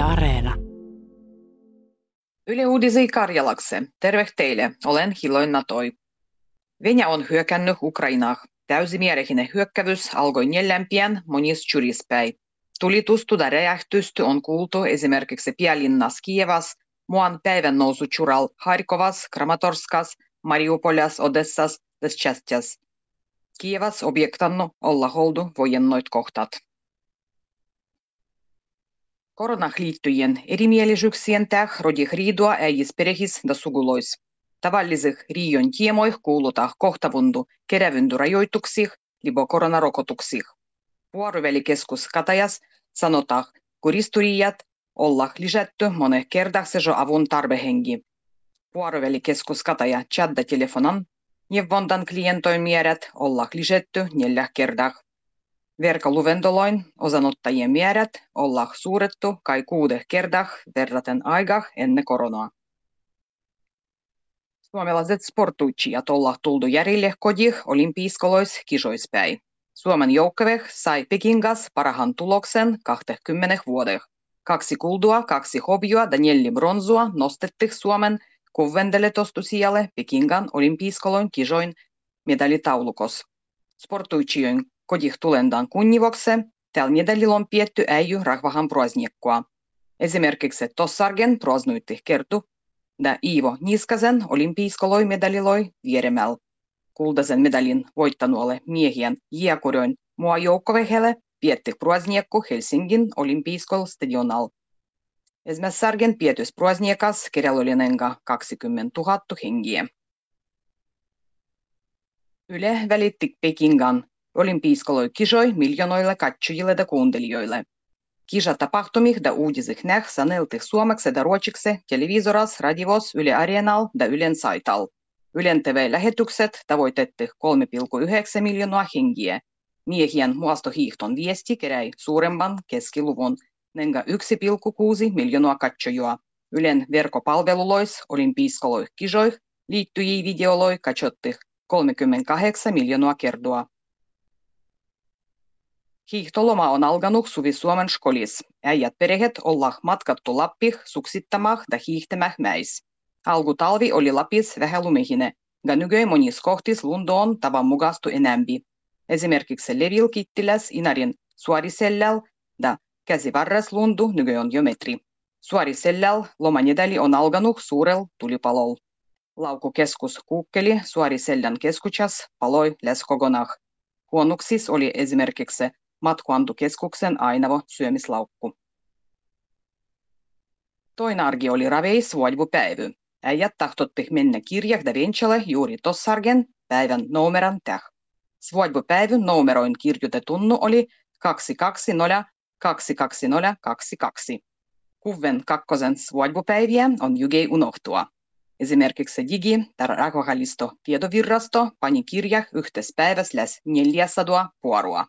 Yle Areena. Yle Uudisi Karjalakse. Terve teille, olen Hiloin Natoi. Venäjä on hyökännyt Ukrainaan. Täysimielinen hyökkävys alkoi neljämpien monis jurispäin. Tulitusta räjähtystä on kuultu esimerkiksi pialinnas Kievas, muan päivän nousu Chural Harkovas, Kramatorskas, Mariupolas, Odessas, Deschastjas. Kievas objektannu olla holdu vojennoit kohtat. Koronah liittyjen erimielisyyksien täh rodih riidua äijis perehis da sugulois. Tavallisih riion tiemoih kuulutaan kohtavundu kerävyndu rajoituksih libo koronarokotuksih. Vuorovälikeskus Katajas sanotaan kuristurijat olla lisätty monen kertakseen avun tarvehengi. Vuorovälikeskus Kataja chatda telefonan neuvontan klientoimierät olla lisätty neljä kertaa. Verkkoluventoloin osanottajien määrät olla suurettu kai kuude kertaa verraten aikaa ennen koronaa. Suomalaiset sportuitsijat olla tultu järjille kodih olympiiskolois kisoispäin. Suomen joukkue sai Pekingas parahan tuloksen 20 vuodeh. Kaksi kuldua, kaksi hobioa ja neljä bronsua nostettiin Suomen kuvendeletostusijalle Pekingan olympiiskoloin kisoin medalitaulukos. Sportuitsijoin kodih tulendan kunnivokse, medalilla on pietty äijy rahvahan proazniekkoa. Esimerkiksi Tossargen proaznuitti kertu da Iivo Niskasen olympiiskoloi medaliloi vieremällä. Kultaisen medalin voittanuolle miehien jääkurjoin mua joukkovehelle vietti proazniekko Helsingin olympiiskol stadional. Esimerkiksi pietys proazniekas kirjallolinenga 20 000 hengiä. Yle välitti Pekingan olympiiskoloi kisoi miljonoille katsojille ja kuuntelijoille. Kisatapahtumih da uudisih näh saneltih suomeksi ja ruotsiksi televisoras, radios, Yle Areenal ja Ylen saital. Ylen TV-lähetykset tavoitettiin 3,9 miljoonaa hengiä. Miehien muastohiihton viesti keräi suuremman keskiluvun, nenga 1,6 miljoonaa katsojaa. Ylen verkkopalvelulois olympiiskoloi kisoih liittyjiä videoloi katsottih 38 miljoonaa kertoa. Hiihtoloma on alkanut Suvi-Suomen skolis. Äijät perheet ollaan matkattu Lappih suksittamah ja mäis. Alkutalvi oli Lapis vähän lumihine, ja nykyään monis kohtis lunto on tavan mukastu enämpi. Esimerkiksi Levil Kittiläs Inarin Suorisellal ja Käsivarras lundu nykyään jo metri. Suorisellal lomanedali on alkanut suurel tulipalol. Laukukeskus Kuukkeli Suorisellän keskuksessa paloi läs kokonaan. Huonuksis oli esimerkiksi matkuantokeskuksen ainoa syömislaukku. Toinen arki oli raveis vuodvupäivy. Äijät tahtotti mennä kirjahda Ventsale juuri tossargen päivän numeran täh. Vuodvupäivyn numeroin kirjoitetun oli 220 220 22. Kuven kakkosen vuodvupäiviä on jugei unohtua. Esimerkiksi Digi- tai Rahvahalisto tiedovirrasto pani kirjah yhteispäivässä läs 400 vuoroa.